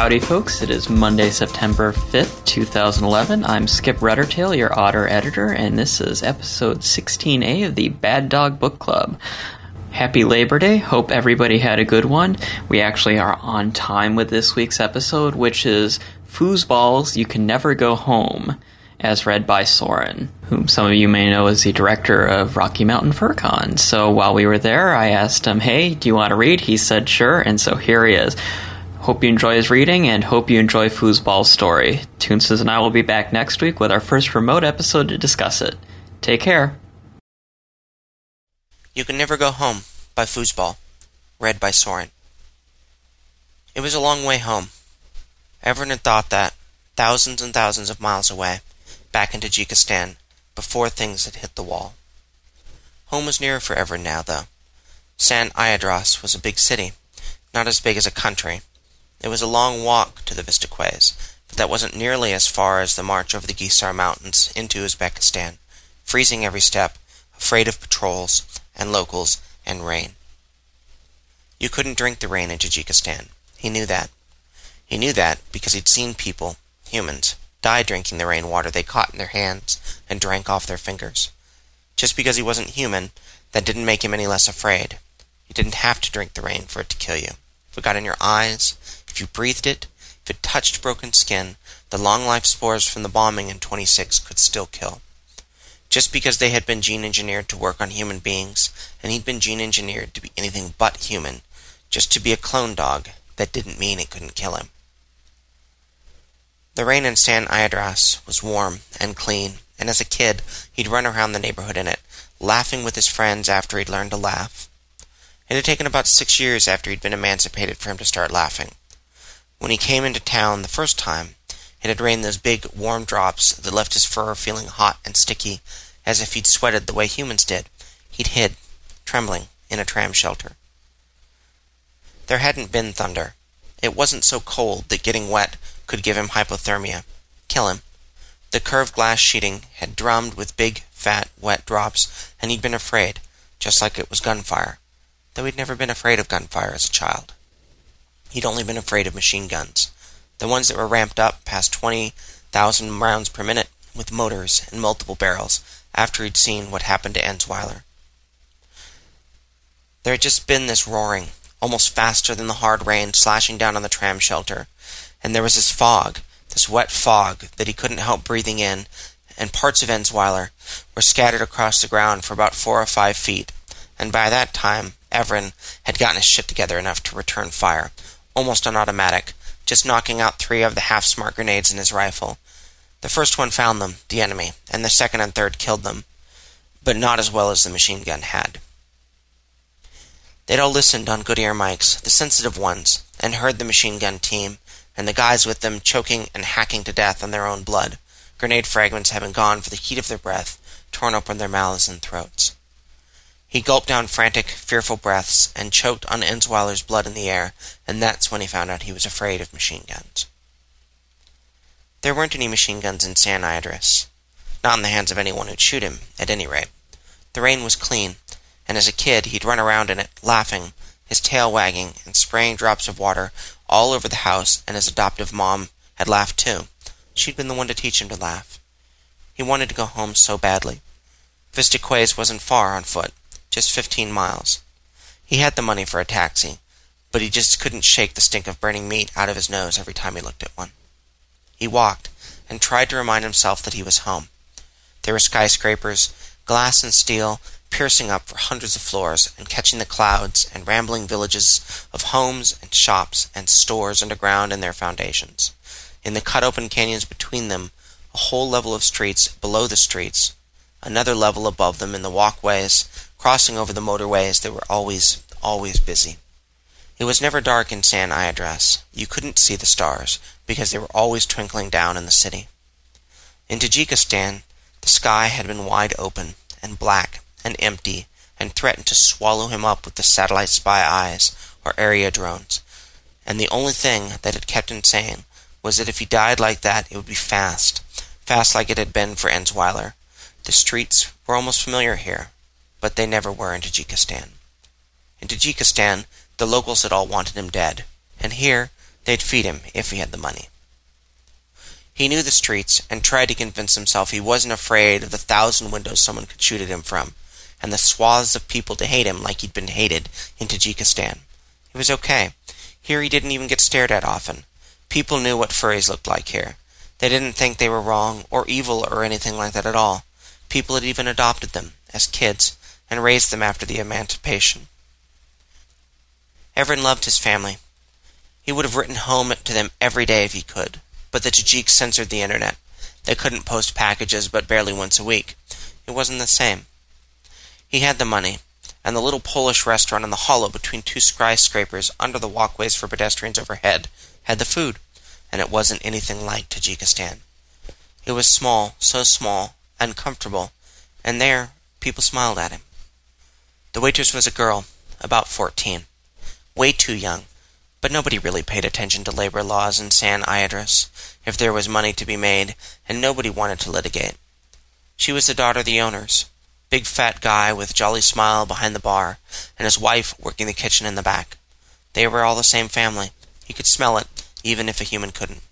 Howdy, folks. It is Monday, September 5th, 2011. I'm Skip Ruddertail, your Otter editor, and this is episode 16A of the Bad Dog Book Club. Happy Labor Day. Hope everybody had a good one. We actually are on time with this week's episode, which is Foozzzball's You Can Never Go Home, as read by Sorin, whom some of you may know as the director of Rocky Mountain FurCon. So while we were there, I asked him, hey, do you want to read? He said, sure, and so here he is. Hope you enjoy his reading and hope you enjoy Foozzzball's story. Toonses and I will be back next week with our first remote episode to discuss it. Take care. You Can Never Go Home by Foozzzball, read by Sorin. It was a long way home. Everyone had thought that, thousands and thousands of miles away, back in Tajikistan, before things had hit the wall. Home was nearer for Everin now, though. San Iadras was a big city, not as big as a country, it was a long walk to the Vistaquays, but that wasn't nearly as far as the march over the Gisar Mountains into Uzbekistan, freezing every step, afraid of patrols, and locals, and rain. You couldn't drink the rain in Tajikistan. He knew that. He knew that because he'd seen people, humans, die drinking the rainwater they caught in their hands and drank off their fingers. Just because he wasn't human, that didn't make him any less afraid. You didn't have to drink the rain for it to kill you. If it got in your eyes, if you breathed it, if it touched broken skin, the long life spores from the bombing in 26 could still kill. Just because they had been gene engineered to work on human beings, and he'd been gene engineered to be anything but human, just to be a clone dog, that didn't mean it couldn't kill him. The rain in San Iadras was warm and clean, and as a kid, he'd run around the neighborhood in it, laughing with his friends after he'd learned to laugh. It had taken about six years after he'd been emancipated for him to start laughing. When he came into town the first time, it had rained those big, warm drops that left his fur feeling hot and sticky, as if he'd sweated the way humans did. He'd hid, trembling, in a tram shelter. There hadn't been thunder. It wasn't so cold that getting wet could give him hypothermia, kill him. The curved glass sheeting had drummed with big, fat, wet drops, and he'd been afraid, just like it was gunfire, though he'd never been afraid of gunfire as a child. He'd only been afraid of machine guns, the ones that were ramped up past 20,000 rounds per minute with motors and multiple barrels after he'd seen what happened to Ensweiler. There had just been this roaring, almost faster than the hard rain slashing down on the tram shelter, and there was this fog, this wet fog that he couldn't help breathing in, and parts of Ensweiler were scattered across the ground for about four or five feet, and by that time Everin had gotten his shit together enough to return fire, almost on automatic, just knocking out three of the half smart grenades in his rifle. The first one found them, the enemy, and the second and third killed them, but not as well as the machine gun had. They'd all listened on good ear mics, the sensitive ones, and heard the machine gun team, and the guys with them choking and hacking to death on their own blood, grenade fragments having gone for the heat of their breath, torn open their mouths and throats. He gulped down frantic, fearful breaths, and choked on Ensweiler's blood in the air, and that's when he found out he was afraid of machine guns. There weren't any machine guns in San Iadras. Not in the hands of anyone who'd shoot him, at any rate. The rain was clean, and as a kid he'd run around in it, laughing, his tail wagging, and spraying drops of water all over the house, and his adoptive mom had laughed too. She'd been the one to teach him to laugh. He wanted to go home so badly. Vista Quays wasn't far on foot, just fifteen miles. He had the money for a taxi, but he just couldn't shake the stink of burning meat out of his nose every time he looked at one. He walked, and tried to remind himself that he was home. There were skyscrapers, glass and steel, piercing up for hundreds of floors and catching the clouds, and rambling villages of homes and shops and stores underground in their foundations. In the cut open canyons between them, a whole level of streets below the streets, another level above them in the walkways, crossing over the motorways that were always, always busy. It was never dark in San Iadras. You couldn't see the stars, because they were always twinkling down in the city. In Tajikistan, the sky had been wide open, and black, and empty, and threatened to swallow him up with the satellite spy eyes, or area drones. And the only thing that had kept him sane was that if he died like that, it would be fast. Fast like it had been for Ensweiler. The streets were almost familiar here, but they never were in Tajikistan. In Tajikistan, the locals had all wanted him dead, and here they'd feed him if he had the money. He knew the streets and tried to convince himself he wasn't afraid of the thousand windows someone could shoot at him from, and the swaths of people to hate him like he'd been hated in Tajikistan. It was okay. Here he didn't even get stared at often. People knew what furries looked like here. They didn't think they were wrong or evil or anything like that at all. People had even adopted them as kids and raised them after the emancipation. Evren loved his family. He would have written home to them every day if he could, but the Tajiks censored the internet. They couldn't post packages but barely once a week. It wasn't the same. He had the money, and the little Polish restaurant in the hollow between two skyscrapers under the walkways for pedestrians overhead had the food, and it wasn't anything like Tajikistan. It was small, so small, and comfortable, and there people smiled at him. The waitress was a girl, about fourteen, way too young, but nobody really paid attention to labor laws in San Iadris if there was money to be made, and nobody wanted to litigate. She was the daughter of the owners, big fat guy with a jolly smile behind the bar, and his wife working the kitchen in the back. They were all the same family. He could smell it, even if a human couldn't.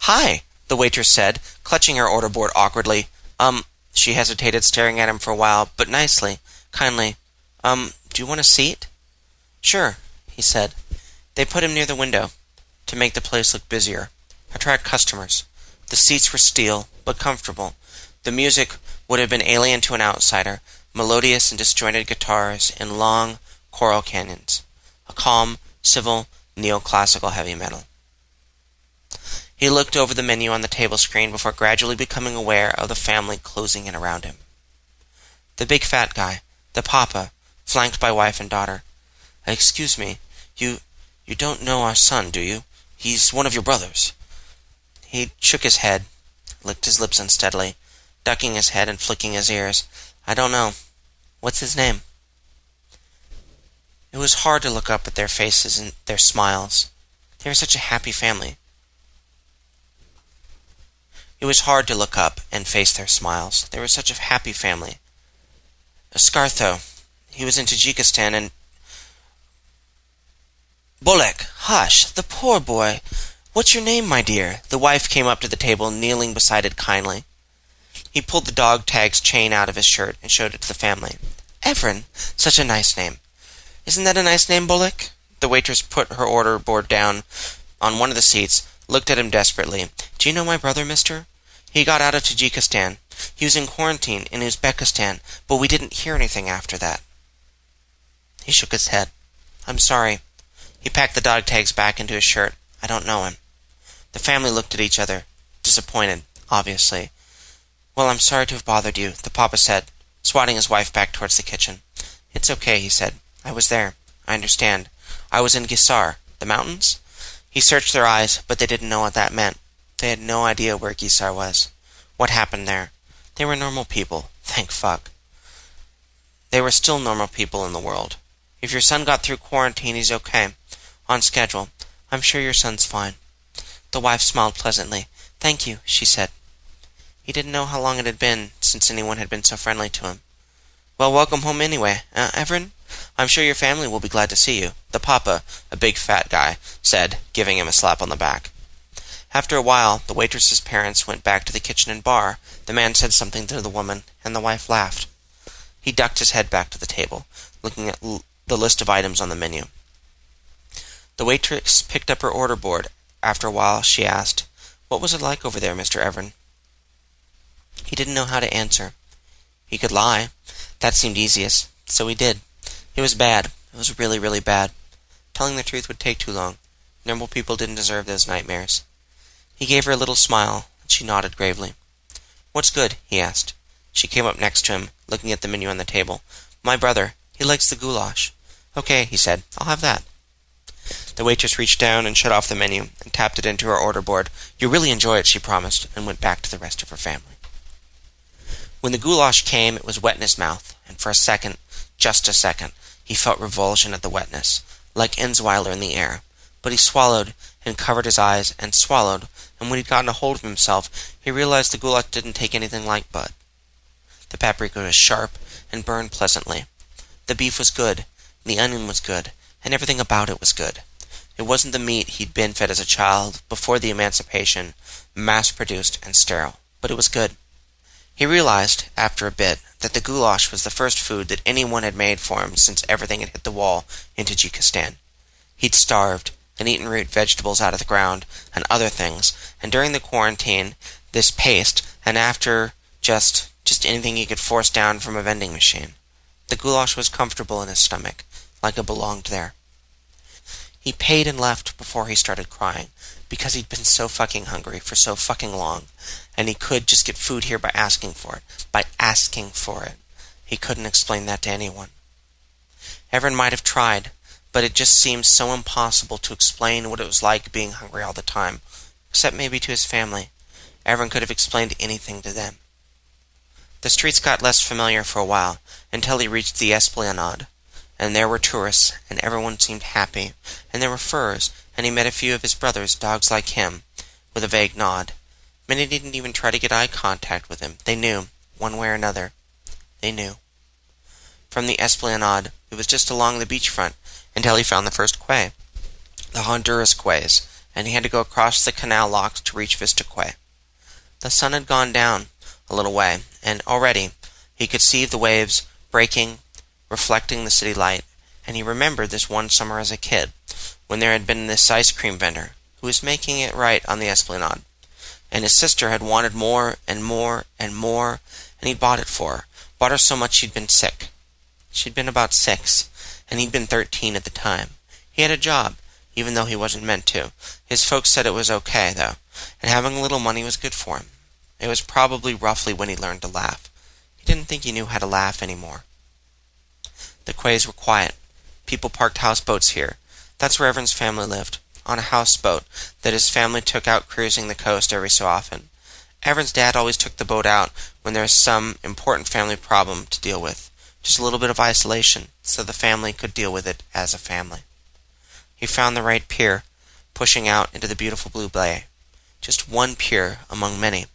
Hi, the waitress said, clutching her order board awkwardly. Um, she hesitated, staring at him for a while, but nicely, kindly. Um, do you want a seat? Sure, he said. They put him near the window to make the place look busier, attract customers. The seats were steel, but comfortable. The music would have been alien to an outsider, melodious and disjointed guitars in long choral canyons. A calm, civil, neoclassical heavy metal. He looked over the menu on the table screen before gradually becoming aware of the family closing in around him. The big fat guy, the papa, flanked by wife and daughter. Excuse me, you you don't know our son, do you? He's one of your brothers. He shook his head, licked his lips unsteadily, ducking his head and flicking his ears. I don't know. What's his name? It was hard to look up at their faces and their smiles. They were such a happy family. It was hard to look up and face their smiles. They were such a happy family. Scartho. He was in Tajikistan and. Bolek, hush, the poor boy. What's your name, my dear? The wife came up to the table, kneeling beside it kindly. He pulled the dog tag's chain out of his shirt and showed it to the family. Evren, such a nice name. Isn't that a nice name, Bolek? The waitress put her order board down on one of the seats, looked at him desperately. Do you know my brother, mister? He got out of Tajikistan. He was in quarantine in Uzbekistan, but we didn't hear anything after that. He shook his head. I'm sorry. He packed the dog tags back into his shirt. I don't know him. The family looked at each other, disappointed, obviously. Well, I'm sorry to have bothered you, the papa said, swatting his wife back towards the kitchen. It's okay, he said. I was there. I understand. I was in Gisar. The mountains? He searched their eyes, but they didn't know what that meant. They had no idea where Gisar was. What happened there? They were normal people. Thank fuck. They were still normal people in the world. If your son got through quarantine, he's okay. On schedule. I'm sure your son's fine. The wife smiled pleasantly. Thank you, she said. He didn't know how long it had been since anyone had been so friendly to him. Well, welcome home anyway, uh, Evren? I'm sure your family will be glad to see you, the papa, a big fat guy, said, giving him a slap on the back. After a while, the waitress's parents went back to the kitchen and bar. The man said something to the woman, and the wife laughed. He ducked his head back to the table, looking at l- the list of items on the menu. The waitress picked up her order board. After a while, she asked, What was it like over there, Mr. Evren? He didn't know how to answer. He could lie. That seemed easiest, so he did. It was bad. It was really, really bad. Telling the truth would take too long. Normal people didn't deserve those nightmares. He gave her a little smile, and she nodded gravely. What's good? he asked. She came up next to him, looking at the menu on the table. My brother. He likes the goulash. Okay, he said. I'll have that. The waitress reached down and shut off the menu and tapped it into her order board. You'll really enjoy it, she promised, and went back to the rest of her family. When the goulash came, it was wet in his mouth, and for a second, just a second, He felt revulsion at the wetness, like Enzweiler in the air, but he swallowed and covered his eyes and swallowed, and when he'd gotten a hold of himself, he realized the goulash didn't take anything like Bud. The paprika was sharp and burned pleasantly. The beef was good, the onion was good, and everything about it was good. It wasn't the meat he'd been fed as a child before the emancipation, mass produced and sterile, but it was good. He realized, after a bit, that the goulash was the first food that anyone had made for him since everything had hit the wall in Tajikistan. He'd starved and eaten root vegetables out of the ground and other things, and during the quarantine, this paste, and after just just anything he could force down from a vending machine. The goulash was comfortable in his stomach, like it belonged there. He paid and left before he started crying, because he'd been so fucking hungry for so fucking long, and he could just get food here by asking for it. By asking for it. He couldn't explain that to anyone. Everyone might have tried, but it just seemed so impossible to explain what it was like being hungry all the time, except maybe to his family. Everyone could have explained anything to them. The streets got less familiar for a while, until he reached the Esplanade, and there were tourists, and everyone seemed happy, and there were furs, and he met a few of his brothers, dogs like him, with a vague nod. Many didn't even try to get eye contact with him. They knew, one way or another. They knew. From the Esplanade, it was just along the beachfront until he found the first quay, the Honduras quays, and he had to go across the canal locks to reach Vista Quay. The sun had gone down a little way, and already he could see the waves breaking, reflecting the city light, and he remembered this one summer as a kid, when there had been this ice cream vendor who was making it right on the esplanade. And his sister had wanted more and more and more, and he'd bought it for her. Bought her so much she'd been sick. She'd been about six, and he'd been thirteen at the time. He had a job, even though he wasn't meant to. His folks said it was okay, though, and having a little money was good for him. It was probably roughly when he learned to laugh. He didn't think he knew how to laugh anymore. The quays were quiet. People parked houseboats here. That's where Everett's family lived, on a houseboat that his family took out cruising the coast every so often. Everett's dad always took the boat out when there was some important family problem to deal with. Just a little bit of isolation, so the family could deal with it as a family. He found the right pier, pushing out into the beautiful blue bay. Just one pier among many,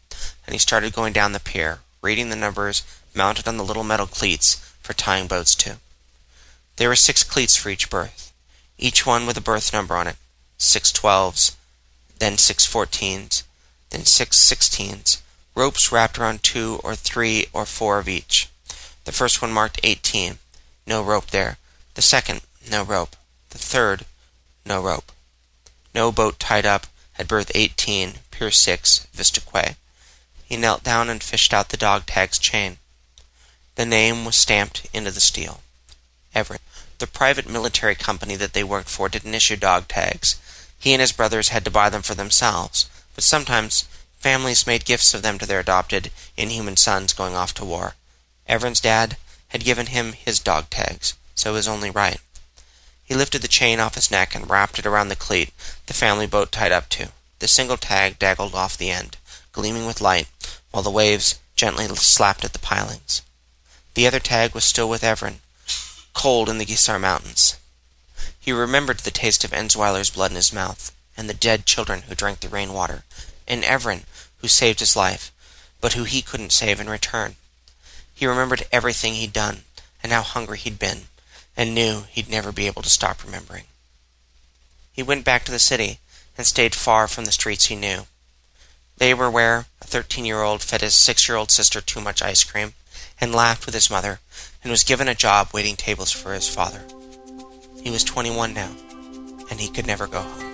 and he started going down the pier, reading the numbers mounted on the little metal cleats for tying boats to. There were six cleats for each berth, each one with a berth number on it six twelves, then six fourteens, then six sixteens, ropes wrapped around two or three or four of each. The first one marked 18. No rope there. The second, no rope. The third, no rope. No boat tied up at berth 18, Pier 6, Vista Quay. He knelt down and fished out the dog tag's chain. The name was stamped into the steel. Everett. The private military company that they worked for didn't issue dog tags. He and his brothers had to buy them for themselves, but sometimes families made gifts of them to their adopted, inhuman sons going off to war. Everett's dad had given him his dog tags, so it was only right. He lifted the chain off his neck and wrapped it around the cleat the family boat tied up to. The single tag daggled off the end, gleaming with light, while the waves gently slapped at the pilings. The other tag was still with Everett, cold in the Gisar Mountains. He remembered the taste of Enzweiler's blood in his mouth, and the dead children who drank the rainwater, and Everett, who saved his life, but who he couldn't save in return. He remembered everything he'd done, and how hungry he'd been, and knew he'd never be able to stop remembering. He went back to the city, and stayed far from the streets he knew. They were where a thirteen year old fed his six year old sister too much ice cream, and laughed with his mother, and was given a job waiting tables for his father. He was twenty one now, and he could never go home.